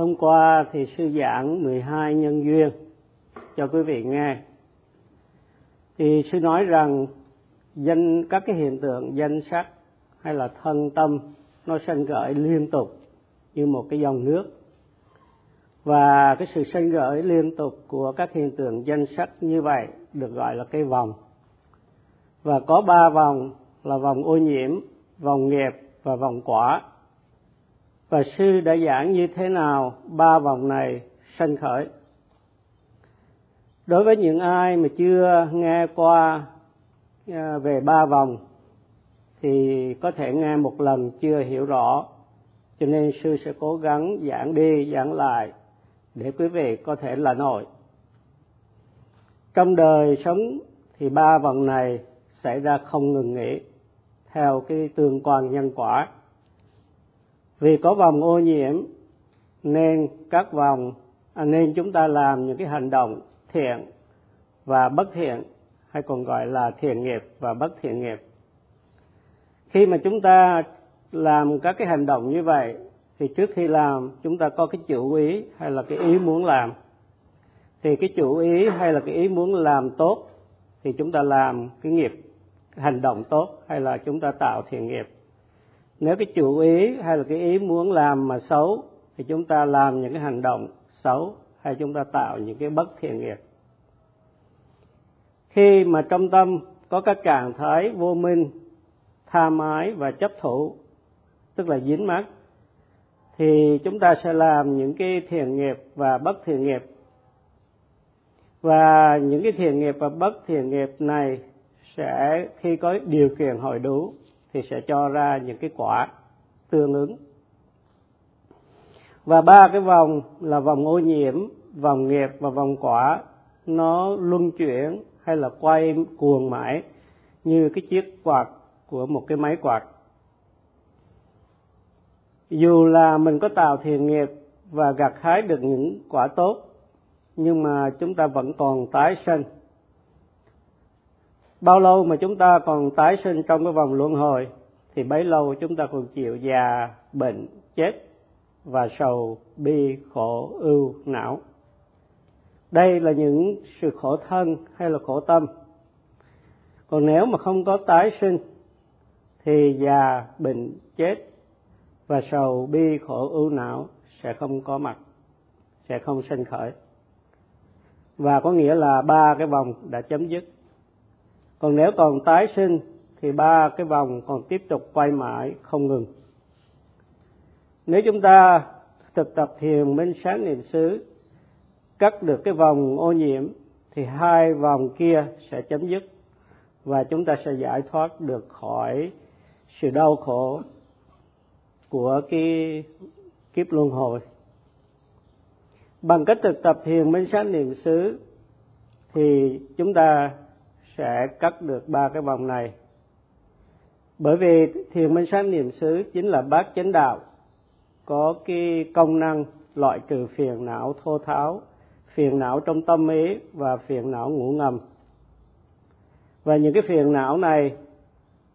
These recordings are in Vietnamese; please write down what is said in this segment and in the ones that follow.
Hôm qua thì sư giảng 12 nhân duyên, cho quý vị nghe. Thì sư nói rằng danh, các cái hiện tượng danh sắc hay là thân tâm, nó sanh khởi liên tục như một cái dòng nước. Và cái sự sanh khởi liên tục của các hiện tượng danh sắc như vậy được gọi là cái vòng. Và có ba vòng là vòng ô nhiễm, vòng nghiệp và vòng quả và sư đã giảng như thế nào ba vòng này sanh khởi. Đối với những ai mà chưa nghe qua à, về ba vòng, thì có thể nghe một lần chưa hiểu rõ. Cho nên sư sẽ cố gắng giảng đi, giảng lại để quý vị có thể là nổi trong đời sống thì ba vòng này xảy ra không ngừng nghỉ theo cái tương quan nhân quả vì có vòng ô nhiễm nên các vòng à, nên chúng ta làm những cái hành động thiện và bất thiện hay còn gọi là thiện nghiệp và bất thiện nghiệp. Khi mà chúng ta làm các cái hành động như vậy thì trước khi làm chúng ta có cái chủ ý hay là cái ý muốn làm. Thì cái chủ ý hay là cái ý muốn làm tốt thì chúng ta làm cái nghiệp hành động tốt hay là chúng ta tạo thiện nghiệp nếu cái chủ ý hay là cái ý muốn làm mà xấu, thì chúng ta làm những cái hành động xấu hay chúng ta tạo những cái bất thiện nghiệp. Khi mà trong tâm có các trạng thái vô minh, tha mái và chấp thủ, tức là dính mắc, thì chúng ta sẽ làm những cái thiện nghiệp và bất thiện nghiệp. Và những cái thiện nghiệp và bất thiện nghiệp này sẽ khi có điều kiện hội đủ thì sẽ cho ra những cái quả tương ứng. Và ba cái vòng là vòng ô nhiễm, vòng nghiệp và vòng quả, nó luân chuyển hay là quay cuồng mãi như cái chiếc quạt của một cái máy quạt. Dù là mình có tạo thiện nghiệp và gặt hái được những quả tốt, nhưng mà chúng ta vẫn còn tái sinh bao lâu mà chúng ta còn tái sinh trong cái vòng luân hồi, thì bấy lâu chúng ta còn chịu già, bệnh, chết và sầu, bi, khổ, ưu, não. Đây là những sự khổ thân hay là khổ tâm. Còn nếu mà không có tái sinh, thì già, bệnh, chết và sầu, bi, khổ, ưu, não sẽ không có mặt, sẽ không sinh khởi. Và có nghĩa là ba cái vòng đã chấm dứt còn nếu còn tái sinh, thì ba cái vòng còn tiếp tục quay mãi không ngừng. Nếu chúng ta thực tập thiền minh sáng niệm xứ, cắt được cái vòng ô nhiễm, thì hai vòng kia sẽ chấm dứt và chúng ta sẽ giải thoát được khỏi sự đau khổ của cái kiếp luân hồi. Bằng cách thực tập thiền minh sáng niệm xứ, thì chúng ta sẽ cắt được ba cái vòng này. Bởi vì thiền minh sát niệm xứ chính là bát chánh đạo có cái công năng loại trừ phiền não thô tháo phiền não trong tâm ý và phiền não ngủ ngầm. Và những cái phiền não này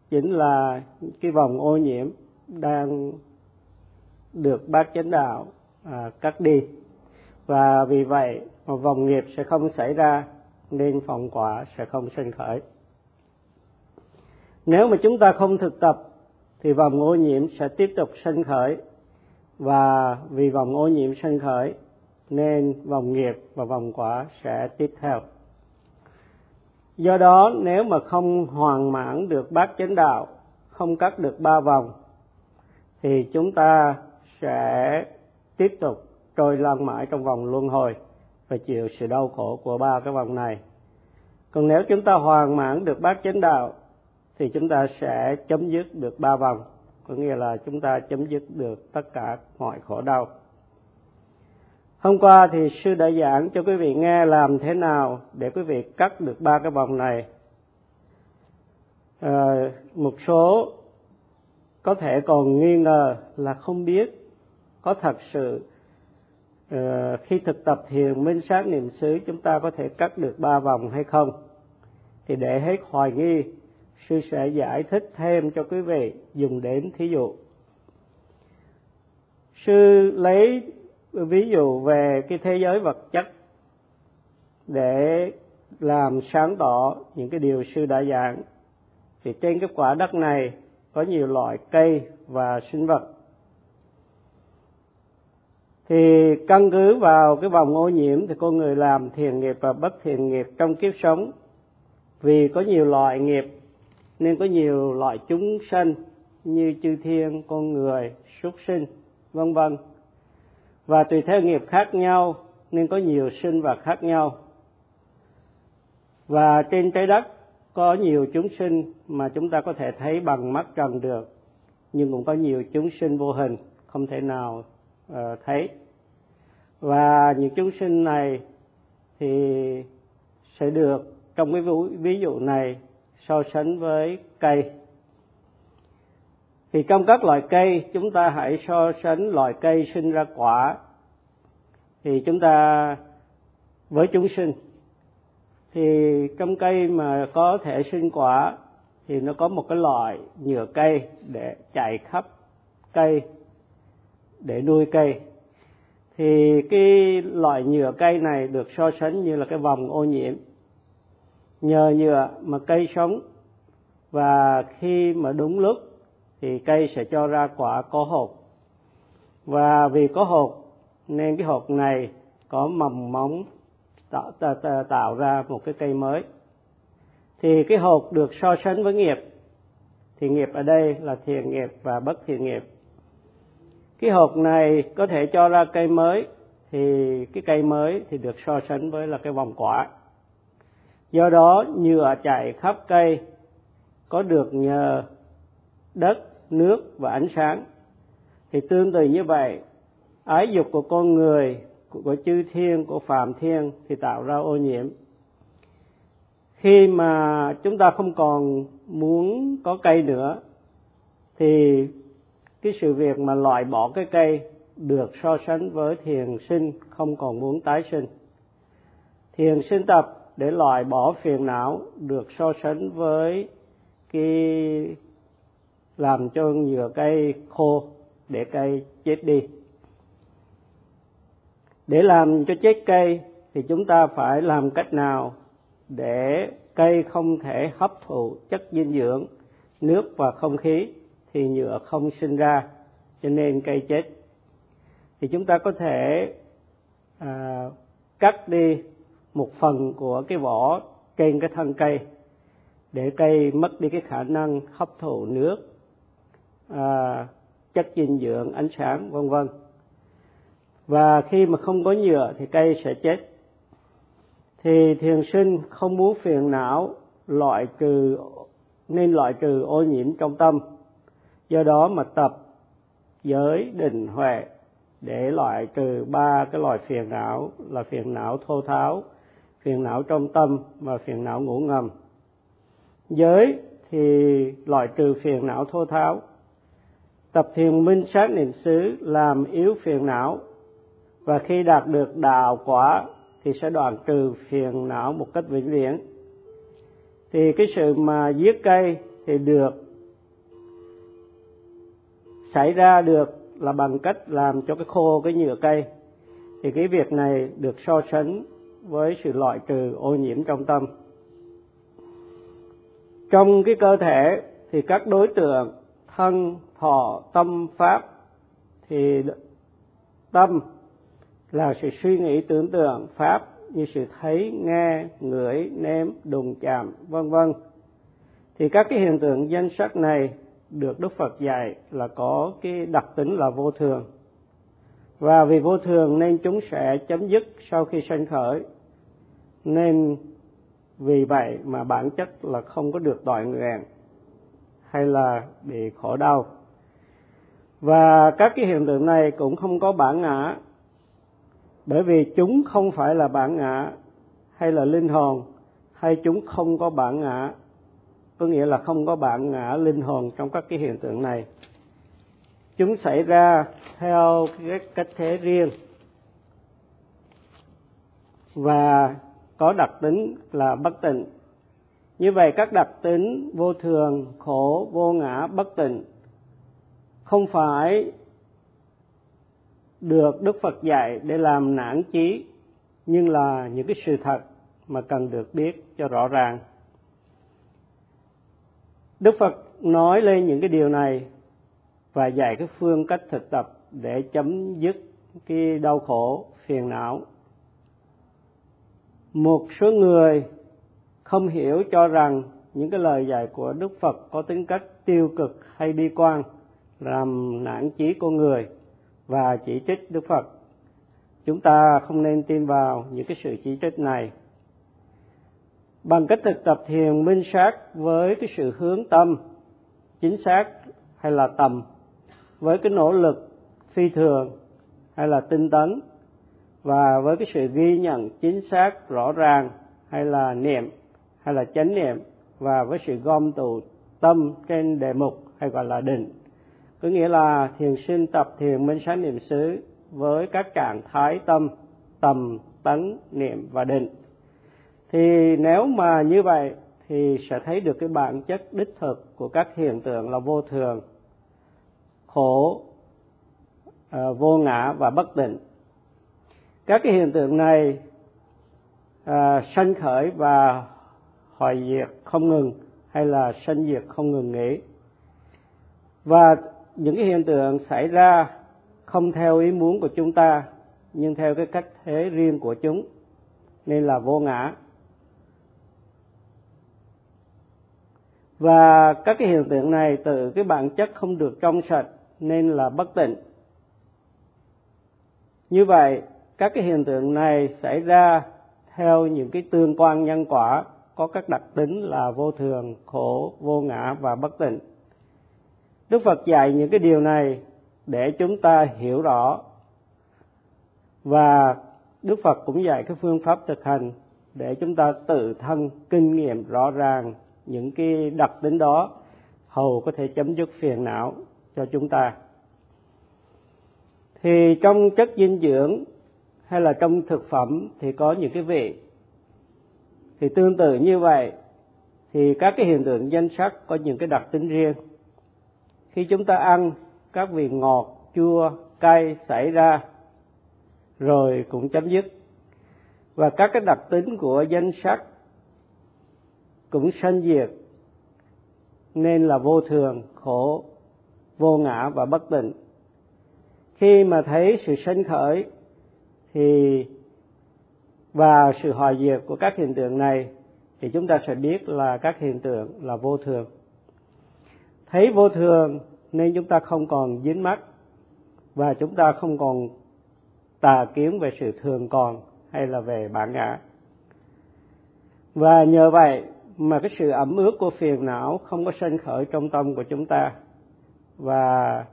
chính là cái vòng ô nhiễm đang được bác chánh đạo à, cắt đi. Và vì vậy mà vòng nghiệp sẽ không xảy ra nên phòng quả sẽ không sinh khởi. Nếu mà chúng ta không thực tập, thì vòng ô nhiễm sẽ tiếp tục sinh khởi. Và vì vòng ô nhiễm sinh khởi, nên vòng nghiệp và vòng quả sẽ tiếp theo. Do đó, nếu mà không hoàn mãn được bát chánh đạo, không cắt được ba vòng, thì chúng ta sẽ tiếp tục trôi lăn mãi trong vòng luân hồi và chịu sự đau khổ của ba cái vòng này. Còn nếu chúng ta hoàn mãn được bát chánh đạo thì chúng ta sẽ chấm dứt được ba vòng có nghĩa là chúng ta chấm dứt được tất cả mọi khổ đau. Hôm qua thì sư đã giảng cho quý vị nghe làm thế nào để quý vị cắt được ba cái vòng này. À, một số có thể còn nghi ngờ là không biết có thật sự uh, khi thực tập thiền minh sát niệm xứ chúng ta có thể cắt được ba vòng hay không? Thì để hết hoài nghi sư sẽ giải thích thêm cho quý vị dùng đến thí dụ. Sư lấy ví dụ về cái thế giới vật chất để làm sáng tỏ những cái điều sư đã giảng. Thì trên cái quả đất này có nhiều loại cây và sinh vật thì căn cứ vào cái vòng ô nhiễm thì con người làm thiện nghiệp và bất thiện nghiệp trong kiếp sống. Vì có nhiều loại nghiệp nên có nhiều loại chúng sanh như chư thiên, con người, súc sinh, vân vân. Và tùy theo nghiệp khác nhau nên có nhiều sinh vật khác nhau. Và trên trái đất có nhiều chúng sinh mà chúng ta có thể thấy bằng mắt trần được, nhưng cũng có nhiều chúng sinh vô hình, không thể nào Ờ, thấy. Và những chúng sinh này thì sẽ được trong cái ví dụ này so sánh với cây. Thì trong các loại cây, chúng ta hãy so sánh loại cây sinh ra quả. Thì chúng ta với chúng sinh, thì trong cây mà có thể sinh quả thì nó có một cái loại nhựa cây để chạy khắp cây để nuôi cây. Thì cái loại nhựa cây này được so sánh như là cái vòng ô nhiễm. Nhờ nhựa mà cây sống. Và khi mà đúng lúc thì cây sẽ cho ra quả có hột. Và vì có hột nên cái hột này có mầm móng tạo, tạo, tạo ra một cái cây mới. Thì cái hột được so sánh với nghiệp. Thì nghiệp ở đây là thiện nghiệp và bất thiện nghiệp cái hột này có thể cho ra cây mới thì cái cây mới thì được so sánh với là cái vòng quả. Do đó nhựa chạy khắp cây, có được nhờ đất, nước và ánh sáng. Thì tương tự như vậy, ái dục của con người, của chư thiên, của phạm thiên thì tạo ra ô nhiễm. Khi mà chúng ta không còn muốn có cây nữa, thì cái sự việc mà loại bỏ cái cây được so sánh với thiền sinh không còn muốn tái sinh. Thiền sinh tập để loại bỏ phiền não được so sánh với cái làm cho nhựa cây khô để cây chết đi. Để làm cho chết cây thì chúng ta phải làm cách nào để cây không thể hấp thụ chất dinh dưỡng, nước và không khí? Thì nhựa không sinh ra cho nên cây chết. Thì chúng ta có thể à, cắt đi một phần của cái vỏ trên cái thân cây để cây mất đi cái khả năng hấp thụ nước à, chất dinh dưỡng ánh sáng vân vân. Và khi mà không có nhựa thì cây sẽ chết. Thì thiền sinh không muốn phiền não loại trừ nên loại trừ ô nhiễm trong tâm do đó mà tập giới định huệ để loại trừ ba cái loại phiền não là phiền não thô tháo, phiền não trong tâm và phiền não ngủ ngầm. Giới thì loại trừ phiền não thô tháo. Tập thiền minh sát niệm xứ làm yếu phiền não và khi đạt được đạo quả thì sẽ đoạn trừ phiền não một cách vĩnh viễn. Thì cái sự mà giết cây thì được xảy ra được là bằng cách làm cho cái khô cái nhựa cây. Thì cái việc này được so sánh với sự loại trừ ô nhiễm trong tâm. Trong cái cơ thể thì các đối tượng thân, thọ, tâm, pháp thì tâm là sự suy nghĩ tưởng tượng, pháp như sự thấy, nghe, ngửi, nếm đùng chạm, vân vân. Thì các cái hiện tượng danh sách này được đức phật dạy là có cái đặc tính là vô thường. Và vì vô thường nên chúng sẽ chấm dứt sau khi sanh khởi. Nên vì vậy mà bản chất là không có được tội nguyện hay là bị khổ đau. Và các cái hiện tượng này cũng không có bản ngã, bởi vì chúng không phải là bản ngã hay là linh hồn, hay chúng không có bản ngã có nghĩa là không có bản ngã linh hồn trong các cái hiện tượng này. Chúng xảy ra theo cái cách thế riêng. Và có đặc tính là bất tịnh. Như vậy, các đặc tính vô thường, khổ, vô ngã, bất tịnh không phải được Đức Phật dạy để làm nản chí, nhưng là những cái sự thật mà cần được biết cho rõ ràng. Đức Phật nói lên những cái điều này và dạy cái phương cách thực tập để chấm dứt cái đau khổ, phiền não. Một số người không hiểu cho rằng những cái lời dạy của Đức Phật có tính cách tiêu cực hay bi quan làm nản chí con người và chỉ trích Đức Phật. Chúng ta không nên tin vào những cái sự chỉ trích này. Bằng cách thực tập thiền minh sát với cái sự hướng tâm, chính xác hay là tầm, với cái nỗ lực phi thường hay là tinh tấn, và với cái sự ghi nhận chính xác rõ ràng hay là niệm hay là chánh niệm, và với sự gom tụ tâm trên đề mục hay gọi là định. Có nghĩa là thiền sinh tập thiền minh sát niệm xứ với các trạng thái tâm, tầm, tấn, niệm và định thì nếu mà như vậy thì sẽ thấy được cái bản chất đích thực của các hiện tượng là vô thường khổ à, vô ngã và bất định. Các cái hiện tượng này à, sanh khởi và hoại diệt không ngừng hay là sanh diệt không ngừng nghỉ. Và những cái hiện tượng xảy ra không theo ý muốn của chúng ta nhưng theo cái cách thế riêng của chúng nên là vô ngã. Và các cái hiện tượng này từ cái bản chất không được trong sạch nên là bất tịnh. Như vậy, các cái hiện tượng này xảy ra theo những cái tương quan nhân quả có các đặc tính là vô thường, khổ, vô ngã và bất tịnh. Đức phật dạy những cái điều này để chúng ta hiểu rõ. Và đức phật cũng dạy cái phương pháp thực hành để chúng ta tự thân kinh nghiệm rõ ràng những cái đặc tính đó, hầu có thể chấm dứt phiền não cho chúng ta. Thì trong chất dinh dưỡng hay là trong thực phẩm thì có những cái vị. Thì tương tự như vậy, thì các cái hiện tượng danh sắc có những cái đặc tính riêng. Khi chúng ta ăn các vị ngọt, chua, cay xảy ra, rồi cũng chấm dứt. Và các cái đặc tính của danh sắc cũng sanh diệt. Nên là vô thường, khổ, vô ngã và bất tịnh. Khi mà thấy sự sanh khởi, thì và sự hòa diệt của các hiện tượng này, thì chúng ta sẽ biết là các hiện tượng là vô thường. Thấy vô thường, nên chúng ta không còn dính mắc, và chúng ta không còn tà kiến về sự thường còn hay là về bản ngã. Và nhờ vậy mà cái sự ẩm ướt của phiền não không có sanh khởi trong tâm của chúng ta. Và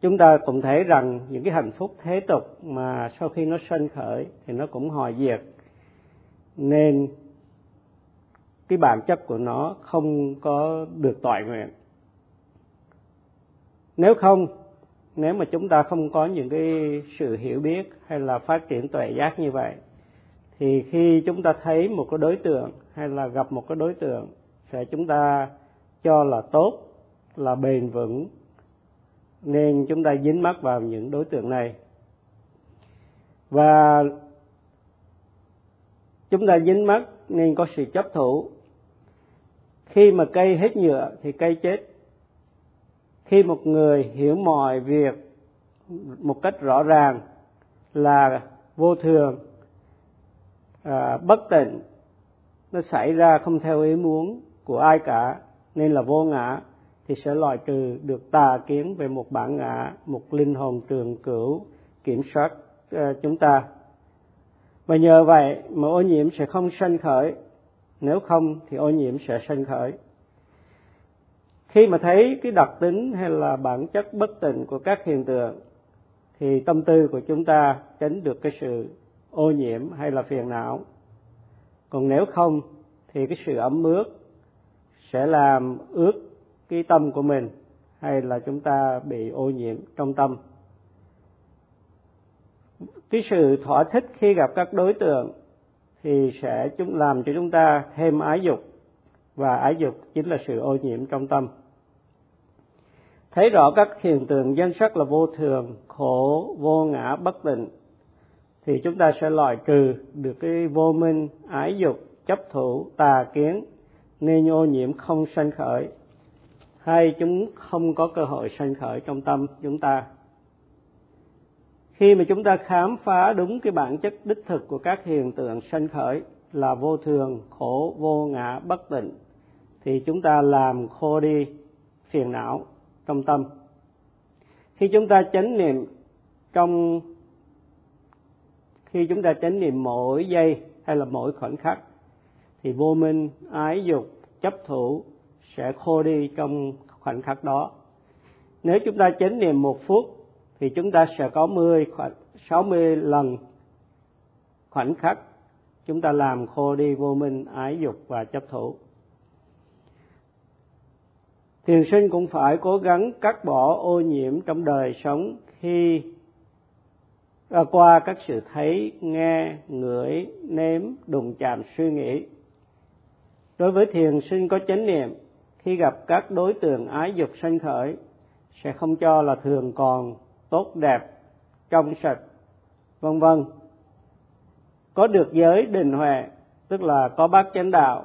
chúng ta cũng thấy rằng những cái hạnh phúc thế tục mà sau khi nó sanh khởi thì nó cũng hòa diệt. Nên cái bản chất của nó không có được toại nguyện. Nếu không, nếu mà chúng ta không có những cái sự hiểu biết hay là phát triển tuệ giác như vậy thì khi chúng ta thấy một cái đối tượng hay là gặp một cái đối tượng, sẽ chúng ta cho là tốt, là bền vững, nên chúng ta dính mắc vào những đối tượng này. Và chúng ta dính mắc nên có sự chấp thủ. Khi mà cây hết nhựa thì cây chết. Khi một người hiểu mọi việc một cách rõ ràng là vô thường à, bất tịnh nó xảy ra không theo ý muốn của ai cả nên là vô ngã thì sẽ loại trừ được tà kiến về một bản ngã một linh hồn trường cửu kiểm soát à, chúng ta. Và nhờ vậy mà ô nhiễm sẽ không sanh khởi nếu không thì ô nhiễm sẽ sanh khởi. Khi mà thấy cái đặc tính hay là bản chất bất tịnh của các hiện tượng thì tâm tư của chúng ta tránh được cái sự ô nhiễm hay là phiền não. Còn nếu không, thì cái sự ấm ướt sẽ làm ướt cái tâm của mình hay là chúng ta bị ô nhiễm trong tâm. Cái sự thỏa thích khi gặp các đối tượng thì sẽ chúng, làm cho chúng ta thêm ái dục, và ái dục chính là sự ô nhiễm trong tâm. Thấy rõ các hiện tượng danh sắc là vô thường, khổ, vô ngã, bất tịnh thì chúng ta sẽ loại trừ được cái vô minh, ái dục, chấp thủ, tà kiến, nên ô nhiễm không sanh khởi. Hay chúng không có cơ hội sanh khởi trong tâm chúng ta. Khi mà chúng ta khám phá đúng cái bản chất đích thực của các hiện tượng sanh khởi là vô thường, khổ, vô ngã, bất tịnh, thì chúng ta làm khô đi phiền não trong tâm. Khi chúng ta chánh niệm trong khi chúng ta chánh niệm mỗi giây hay là mỗi khoảnh khắc, thì vô minh, ái dục, chấp thủ sẽ khô đi trong khoảnh khắc đó. Nếu chúng ta chánh niệm một phút, thì chúng ta sẽ có 10 sáu mươi lần khoảnh khắc chúng ta làm khô đi vô minh, ái dục và chấp thủ. Thiền sinh cũng phải cố gắng cắt bỏ ô nhiễm trong đời sống khi và qua các sự thấy, nghe, ngửi, nếm, đụng chạm, suy nghĩ. Đối với thiền sinh có chánh niệm, khi gặp các đối tượng ái dục sanh khởi, sẽ không cho là thường còn tốt đẹp, trong sạch, vân vân. Có được giới định huệ, tức là có bát chánh đạo,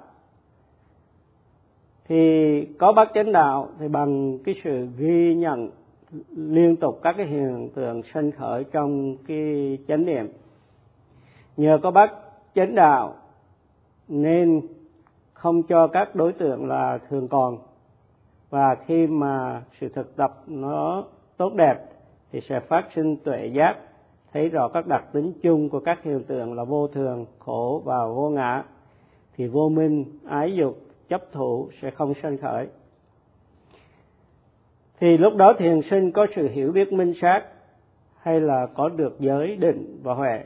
thì có bát chánh đạo thì bằng cái sự ghi nhận liên tục các cái hiện tượng sanh khởi trong cái chánh niệm. Nhờ có bác chánh đạo nên không cho các đối tượng là thường còn. Và khi mà sự thực tập nó tốt đẹp thì sẽ phát sinh tuệ giác, thấy rõ các đặc tính chung của các hiện tượng là vô thường, khổ và vô ngã, thì vô minh, ái dục, chấp thủ sẽ không sanh khởi thì lúc đó thiền sinh có sự hiểu biết minh sát hay là có được giới định và huệ.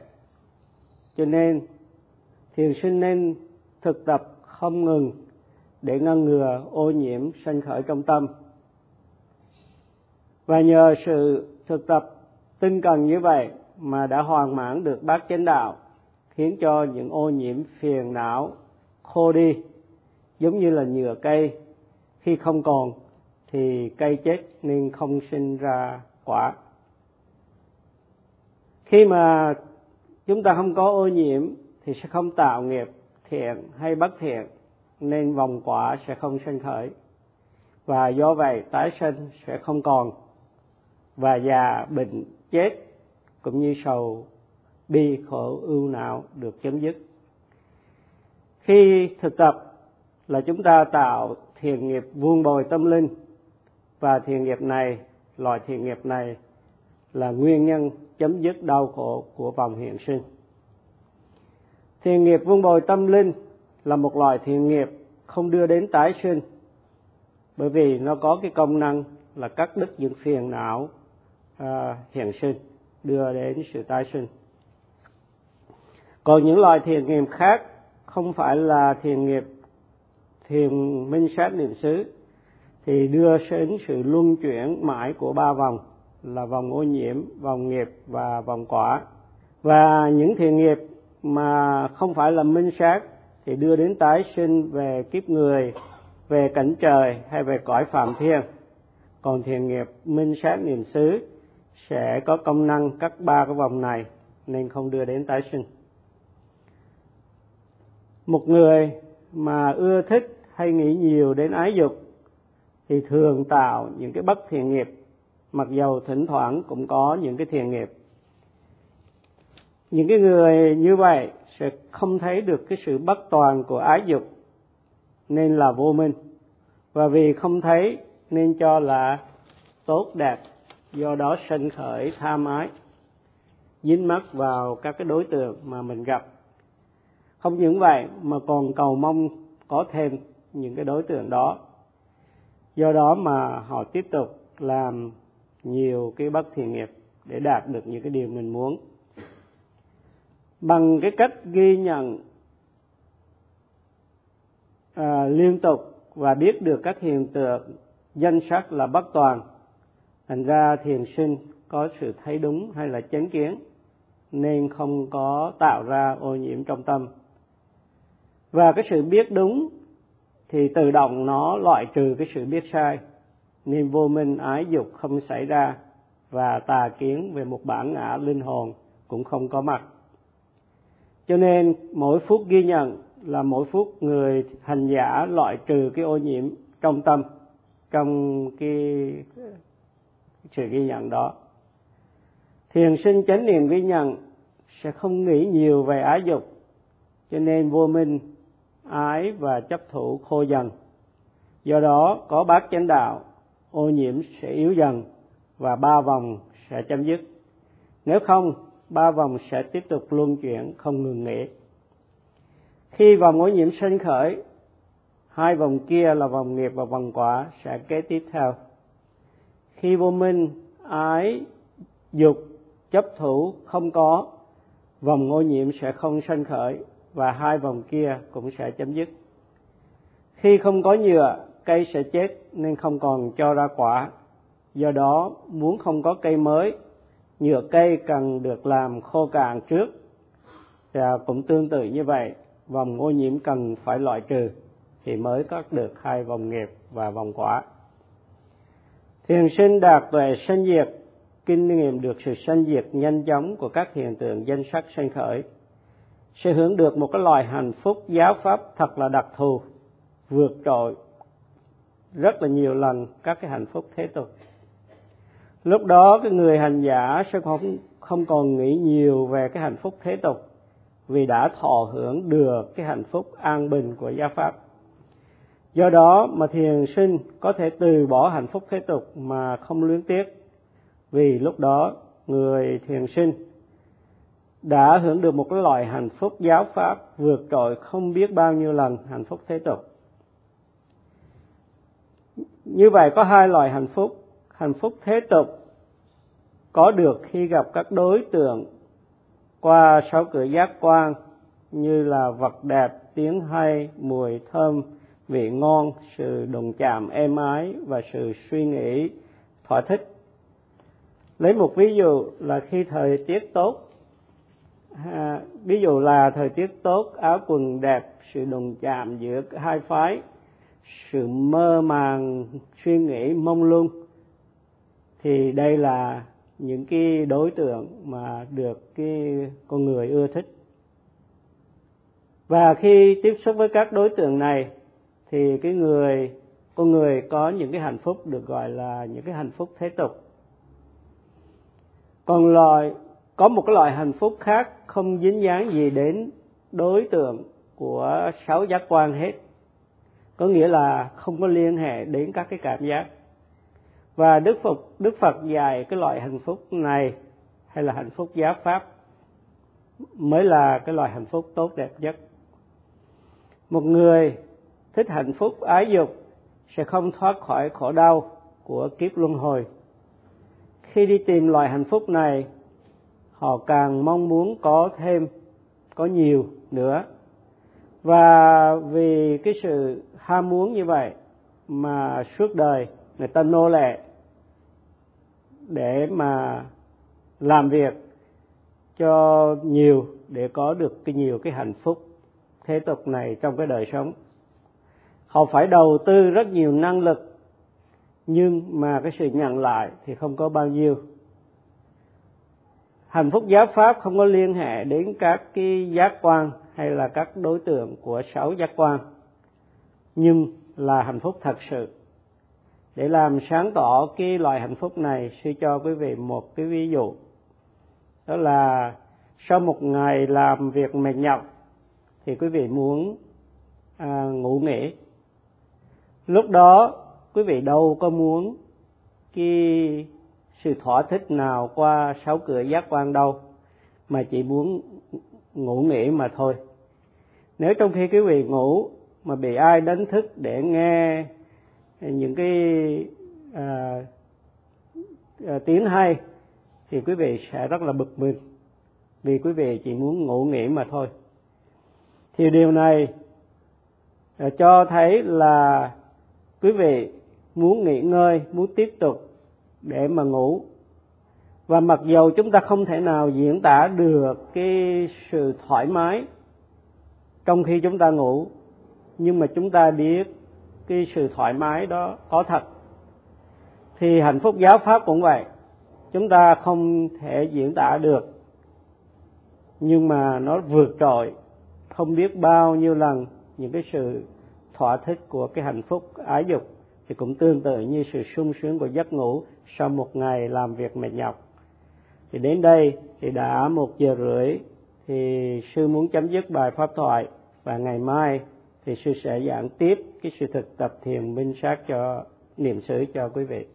Cho nên, thiền sinh nên thực tập không ngừng để ngăn ngừa ô nhiễm sanh khởi trong tâm. Và nhờ sự thực tập tinh cần như vậy mà đã hoàn mãn được bát chánh đạo, khiến cho những ô nhiễm phiền não, khô đi, giống như là nhựa cây, khi không còn thì cây chết nên không sinh ra quả. Khi mà chúng ta không có ô nhiễm thì sẽ không tạo nghiệp thiện hay bất thiện, nên vòng quả sẽ không sinh khởi. Và do vậy tái sinh sẽ không còn. Và già bệnh chết cũng như sầu bi khổ ưu não được chấm dứt. Khi thực tập là chúng ta tạo thiền nghiệp vuông bồi tâm linh và thiền nghiệp này loại thiền nghiệp này là nguyên nhân chấm dứt đau khổ của vòng hiện sinh. Thiền nghiệp vương bồi tâm linh là một loại thiền nghiệp không đưa đến tái sinh bởi vì nó có cái công năng là cắt đứt những phiền não à, hiện sinh đưa đến sự tái sinh. Còn những loại thiền nghiệp khác không phải là thiền nghiệp thiền minh sát niệm xứ thì đưa đến sự luân chuyển mãi của ba vòng, là vòng ô nhiễm, vòng nghiệp và vòng quả. Và những thiền nghiệp mà không phải là minh sát thì đưa đến tái sinh về kiếp người, về cảnh trời hay về cõi phạm thiên. Còn thiền nghiệp, minh sát, niệm xứ sẽ có công năng cắt ba cái vòng này nên không đưa đến tái sinh. Một người mà ưa thích hay nghĩ nhiều đến ái dục thì thường tạo những cái bất thiện nghiệp. Mặc dầu thỉnh thoảng cũng có những cái thiện nghiệp. Những cái người như vậy sẽ không thấy được cái sự bất toàn của ái dục, nên là vô minh. Và vì không thấy, nên cho là tốt đẹp, do đó sinh khởi tham ái, dính mắc vào các cái đối tượng mà mình gặp. Không những vậy, mà còn cầu mong có thêm những cái đối tượng đó do đó mà họ tiếp tục làm nhiều cái bất thiện nghiệp để đạt được những cái điều mình muốn. Bằng cái cách ghi nhận à, liên tục và biết được các hiện tượng danh sắc là bất toàn. Thành ra thiền sinh có sự thấy đúng hay là chánh kiến nên không có tạo ra ô nhiễm trong tâm. Và cái sự biết đúng thì tự động nó loại trừ cái sự biết sai. Niềm vô minh, ái dục không xảy ra và tà kiến về một bản ngã linh hồn cũng không có mặt. Cho nên mỗi phút ghi nhận là mỗi phút người hành giả loại trừ cái ô nhiễm trong tâm, trong cái sự ghi nhận đó. Thiền sinh chánh niệm ghi nhận sẽ không nghĩ nhiều về ái dục. Cho nên vô minh ái và chấp thủ khô dần. Do đó, có bát chánh đạo, ô nhiễm sẽ yếu dần và ba vòng sẽ chấm dứt. Nếu không, ba vòng sẽ tiếp tục luân chuyển không ngừng nghỉ. Khi vòng ô nhiễm sinh khởi, hai vòng kia là vòng nghiệp và vòng quả sẽ kế tiếp theo. Khi vô minh, ái, dục, chấp thủ không có, vòng ô nhiễm sẽ không sanh khởi và hai vòng kia cũng sẽ chấm dứt. Khi không có nhựa, cây sẽ chết nên không còn cho ra quả. Do đó, muốn không có cây mới, nhựa cây cần được làm khô cạn trước. Và cũng tương tự như vậy, vòng ô nhiễm cần phải loại trừ thì mới có được hai vòng nghiệp và vòng quả. Thiền sinh đạt tuệ sanh diệt, kinh nghiệm được sự sanh diệt nhanh chóng của các hiện tượng danh sắc sanh khởi sẽ hưởng được một cái loài hạnh phúc giáo pháp thật là đặc thù, vượt trội rất là nhiều lần các cái hạnh phúc thế tục. Lúc đó cái người hành giả sẽ không không còn nghĩ nhiều về cái hạnh phúc thế tục vì đã thọ hưởng được cái hạnh phúc an bình của gia pháp. Do đó mà thiền sinh có thể từ bỏ hạnh phúc thế tục mà không luyến tiếc, vì lúc đó người thiền sinh đã hưởng được một cái loại hạnh phúc giáo pháp vượt trội không biết bao nhiêu lần hạnh phúc thế tục. Như vậy có hai loại hạnh phúc. Hạnh phúc thế tục có được khi gặp các đối tượng qua sáu cửa giác quan, như là vật đẹp, tiếng hay, mùi thơm, vị ngon, sự đồng chạm êm ái và sự suy nghĩ thỏa thích. Lấy một ví dụ là khi thời tiết tốt à, ví dụ là thời tiết tốt áo quần đẹp sự đồng chạm giữa hai phái sự mơ màng suy nghĩ mông lung thì đây là những cái đối tượng mà được cái con người ưa thích. Và khi tiếp xúc với các đối tượng này thì cái người con người có những cái hạnh phúc được gọi là những cái hạnh phúc thế tục. Còn loại có một cái loại hạnh phúc khác không dính dáng gì đến đối tượng của sáu giác quan hết. Có nghĩa là không có liên hệ đến các cái cảm giác. Và đức phật đức phật dạy cái loại hạnh phúc này hay là hạnh phúc giá pháp mới là cái loại hạnh phúc tốt đẹp nhất. Một người thích hạnh phúc ái dục sẽ không thoát khỏi khổ đau của kiếp luân hồi. Khi đi tìm loại hạnh phúc này họ càng mong muốn có thêm, có nhiều nữa. Và vì cái sự ham muốn như vậy mà suốt đời người ta nô lệ để mà làm việc cho nhiều, để có được cái nhiều cái hạnh phúc thế tục này trong cái đời sống. Họ phải đầu tư rất nhiều năng lực, nhưng mà cái sự nhận lại thì không có bao nhiêu hạnh phúc giáo pháp không có liên hệ đến các cái giác quan hay là các đối tượng của sáu giác quan nhưng là hạnh phúc thật sự. Để làm sáng tỏ cái loại hạnh phúc này sư cho quý vị một cái ví dụ. Đó là sau một ngày làm việc mệt nhọc thì quý vị muốn à, ngủ nghỉ. Lúc đó quý vị đâu có muốn cái sự thỏa thích nào qua sáu cửa giác quan đâu mà chỉ muốn ngủ nghỉ mà thôi. Nếu trong khi quý vị ngủ mà bị ai đánh thức để nghe những cái à, à, tiếng hay thì quý vị sẽ rất là bực mình vì quý vị chỉ muốn ngủ nghỉ mà thôi. Thì điều này à, cho thấy là quý vị muốn nghỉ ngơi muốn tiếp tục để mà ngủ. Và mặc dù chúng ta không thể nào diễn tả được cái sự thoải mái trong khi chúng ta ngủ, nhưng mà chúng ta biết cái sự thoải mái đó có thật, thì hạnh phúc giáo pháp cũng vậy. Chúng ta không thể diễn tả được, nhưng mà nó vượt trội không biết bao nhiêu lần những cái sự thỏa thích của cái hạnh phúc ái dục thì cũng tương tự như sự sung sướng của giấc ngủ sau một ngày làm việc mệt nhọc. Thì đến đây thì đã một giờ rưỡi thì sư muốn chấm dứt bài pháp thoại và ngày mai thì sư sẽ giảng tiếp cái sự thực tập thiền minh sát cho niệm xứ cho quý vị.